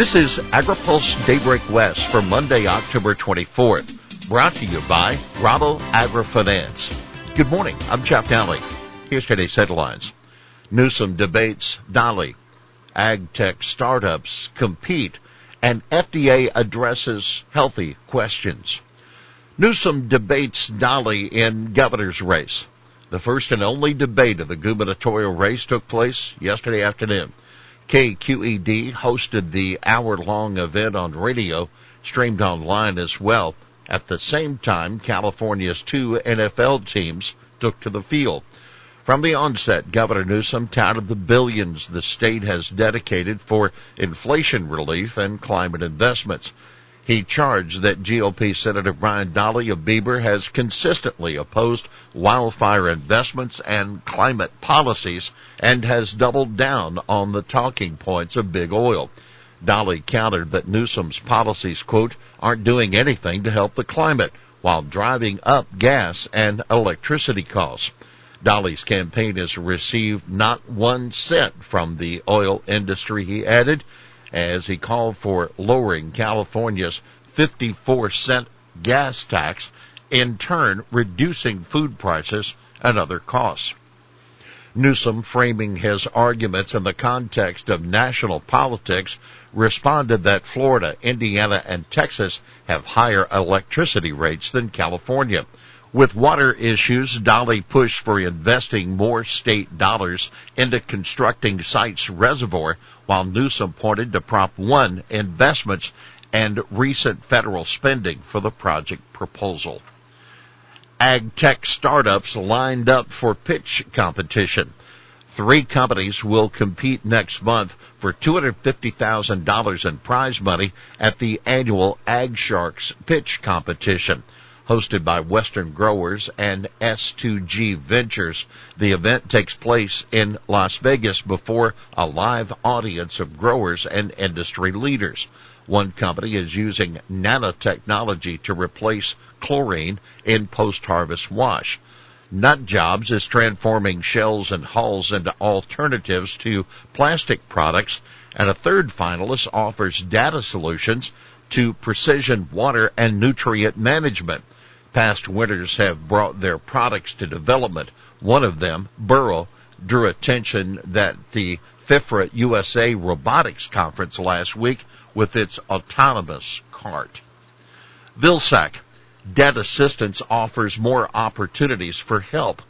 This is AgriPulse Daybreak West for Monday, October 24th, brought to you by Rabo AgriFinance. Good morning, I'm Jeff Daly. Here's today's headlines. Newsom debates Dahle. Ag tech startups compete and FDA addresses healthy questions. Newsom debates Dahle in governor's race. The first and only debate of the gubernatorial race took place yesterday afternoon. KQED hosted the hour-long event on radio, streamed online as well. At the same time, California's two NFL teams took to the field. From the onset, Governor Newsom touted the billions the state has dedicated for inflation relief and climate investments. He charged that GOP Senator Brian Dahle of Bieber has consistently opposed wildfire investments and climate policies and has doubled down on the talking points of big oil. Dahle countered that Newsom's policies, quote, aren't doing anything to help the climate while driving up gas and electricity costs. Dahle's campaign has received not one cent from the oil industry, he added as he called for lowering California's 54 cent gas tax, in turn reducing food prices and other costs. Newsom, framing his arguments in the context of national politics, responded that Florida, Indiana, and Texas have higher electricity rates than California. With water issues, Dahle pushed for investing more state dollars into constructing Sites Reservoir, while Newsom pointed to Prop 1 investments and recent federal spending for the project proposal. Ag tech startups lined up for pitch competition. Three companies will compete next month for $250,000 in prize money at the annual Ag Sharks pitch competition hosted by Western Growers and S2G Ventures. The event takes place in Las Vegas before a live audience of growers and industry leaders. One company is using nanotechnology to replace chlorine in post-harvest wash. Nut Jobs is transforming shells and hulls into alternatives to plastic products, and a third finalist offers data solutions to precision water and nutrient management. Past winners have brought their products to development. One of them, Burro, drew attention that the FIRA USA Robotics Conference last week with its autonomous cart. Vilsack, debt assistance offers more opportunities for help.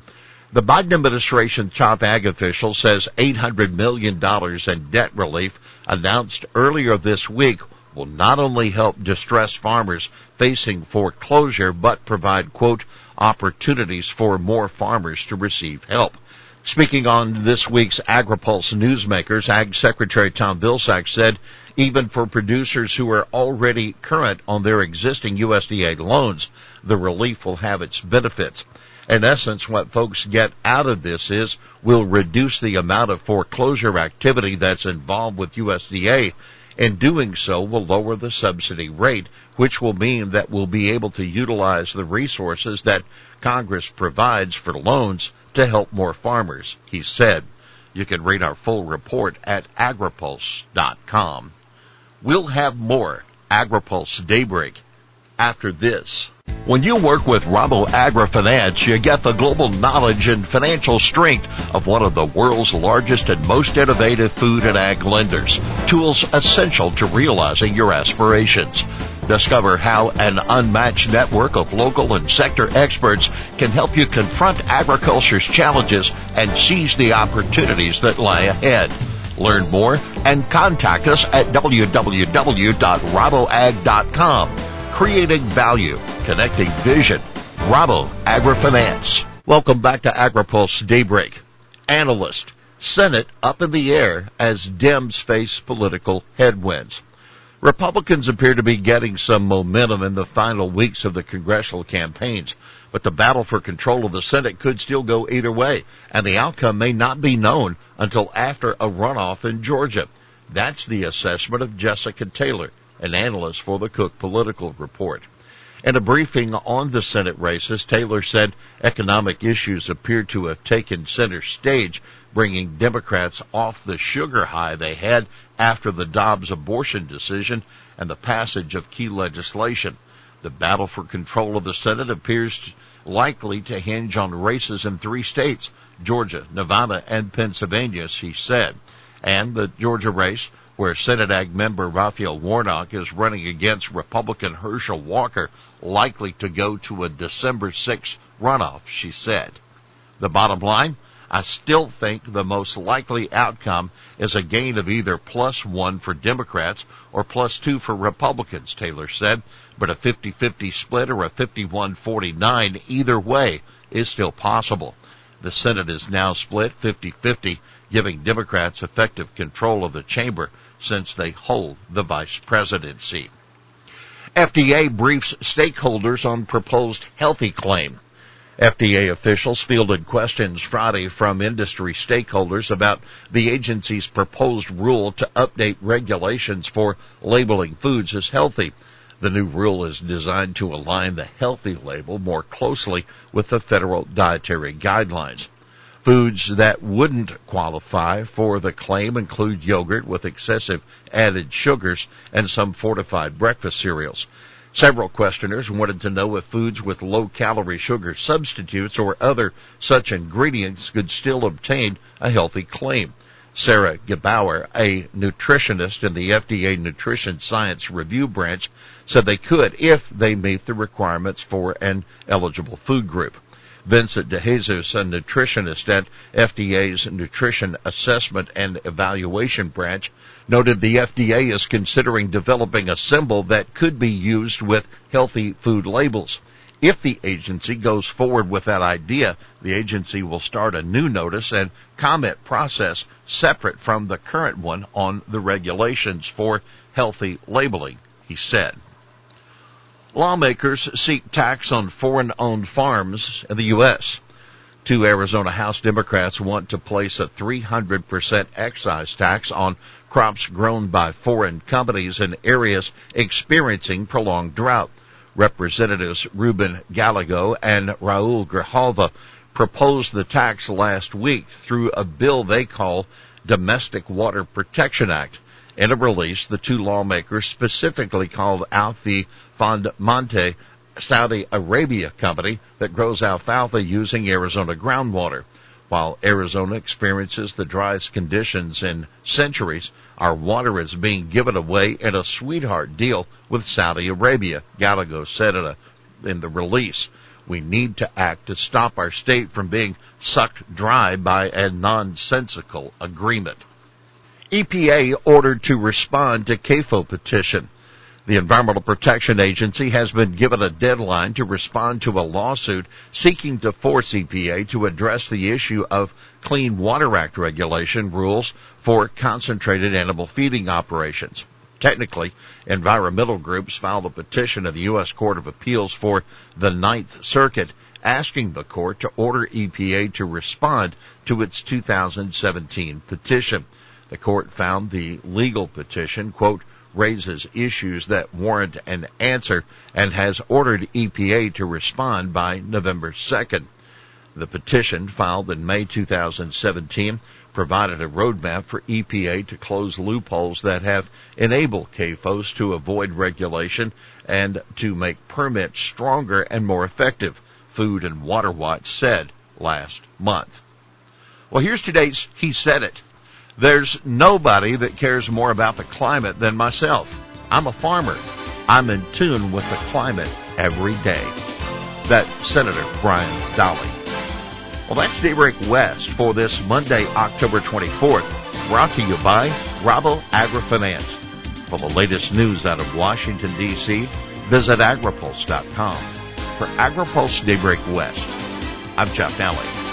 The Biden administration top ag official says $800 million in debt relief announced earlier this week will not only help distressed farmers facing foreclosure, but provide, quote, opportunities for more farmers to receive help. Speaking on this week's AgriPulse Newsmakers, Ag Secretary Tom Vilsack said even for producers who are already current on their existing USDA loans, the relief will have its benefits. In essence, what folks get out of this is we'll reduce the amount of foreclosure activity that's involved with USDA and doing so will lower the subsidy rate, which will mean that we'll be able to utilize the resources that Congress provides for loans to help more farmers, he said. You can read our full report at agripulse.com. We'll have more AgriPulse Daybreak after this. When you work with Rabo AgriFinance, you get the global knowledge and financial strength of one of the world's largest and most innovative food and ag lenders. Tools essential to realizing your aspirations. Discover how an unmatched network of local and sector experts can help you confront agriculture's challenges and seize the opportunities that lie ahead. Learn more and contact us at www.raboag.com. Creating value connecting vision. Rabo AgriFinance. Welcome back to AgriPulse Daybreak. Analyst, Senate up in the air as Dems face political headwinds. Republicans appear to be getting some momentum in the final weeks of the congressional campaigns, but the battle for control of the Senate could still go either way, and the outcome may not be known until after a runoff in Georgia. That's the assessment of Jessica Taylor, an analyst for the Cook Political Report. In a briefing on the Senate races, Taylor said economic issues appear to have taken center stage, bringing Democrats off the sugar high they had after the Dobbs abortion decision and the passage of key legislation. The battle for control of the Senate appears likely to hinge on races in three states, Georgia, Nevada, and Pennsylvania, she said. And the Georgia race, where Senate Ag member Raphael Warnock is running against Republican Herschel Walker, likely to go to a December 6 runoff, she said. The bottom line, I still think the most likely outcome is a gain of either plus one for Democrats or plus two for Republicans, Taylor said. But a 50-50 split or a 51-49 either way is still possible. The Senate is now split 50-50, giving Democrats effective control of the chamber since they hold the vice presidency. FDA briefs stakeholders on proposed healthy claim. FDA officials fielded questions Friday from industry stakeholders about the agency's proposed rule to update regulations for labeling foods as healthy. The new rule is designed to align the healthy label more closely with the federal dietary guidelines. Foods that wouldn't qualify for the claim include yogurt with excessive added sugars and some fortified breakfast cereals. Several questioners wanted to know if foods with low calorie sugar substitutes or other such ingredients could still obtain a healthy claim. Sarah Gebauer, a nutritionist in the FDA Nutrition Science Review Branch, said they could if they meet the requirements for an eligible food group. Vincent DeJesus, a nutritionist at FDA's Nutrition Assessment and Evaluation Branch, noted the FDA is considering developing a symbol that could be used with healthy food labels. If the agency goes forward with that idea, the agency will start a new notice and comment process separate from the current one on the regulations for healthy labeling, he said. Lawmakers seek tax on foreign owned farms in the U.S. Two Arizona House Democrats want to place a 300% excise tax on crops grown by foreign companies in areas experiencing prolonged drought. Representatives Ruben Gallego and Raul Grijalva proposed the tax last week through a bill they call Domestic Water Protection Act. In a release, the two lawmakers specifically called out the Fondomonte Saudi Arabia company that grows alfalfa using Arizona groundwater. While Arizona experiences the driest conditions in centuries, our water is being given away in a sweetheart deal with Saudi Arabia, Gallego said in, a, in the release. We need to act to stop our state from being sucked dry by a nonsensical agreement. EPA ordered to respond to CAFO petition. The Environmental Protection Agency has been given a deadline to respond to a lawsuit seeking to force EPA to address the issue of Clean Water Act regulation rules for concentrated animal feeding operations. Technically, environmental groups filed a petition at the U.S. Court of Appeals for the Ninth Circuit asking the court to order EPA to respond to its 2017 petition. The court found the legal petition, quote, raises issues that warrant an answer and has ordered EPA to respond by November 2nd. The petition filed in May 2017 provided a roadmap for EPA to close loopholes that have enabled CAFOs to avoid regulation and to make permits stronger and more effective, Food and Water Watch said last month. Well, here's today's He Said It. There's nobody that cares more about the climate than myself. I'm a farmer. I'm in tune with the climate every day. That Senator Brian Dahle. Well, that's Daybreak West for this Monday, October 24th, brought to you by Rabo AgriFinance. For the latest news out of Washington, D.C., visit agripulse.com. For AgriPulse Daybreak West, I'm Jeff Nalley.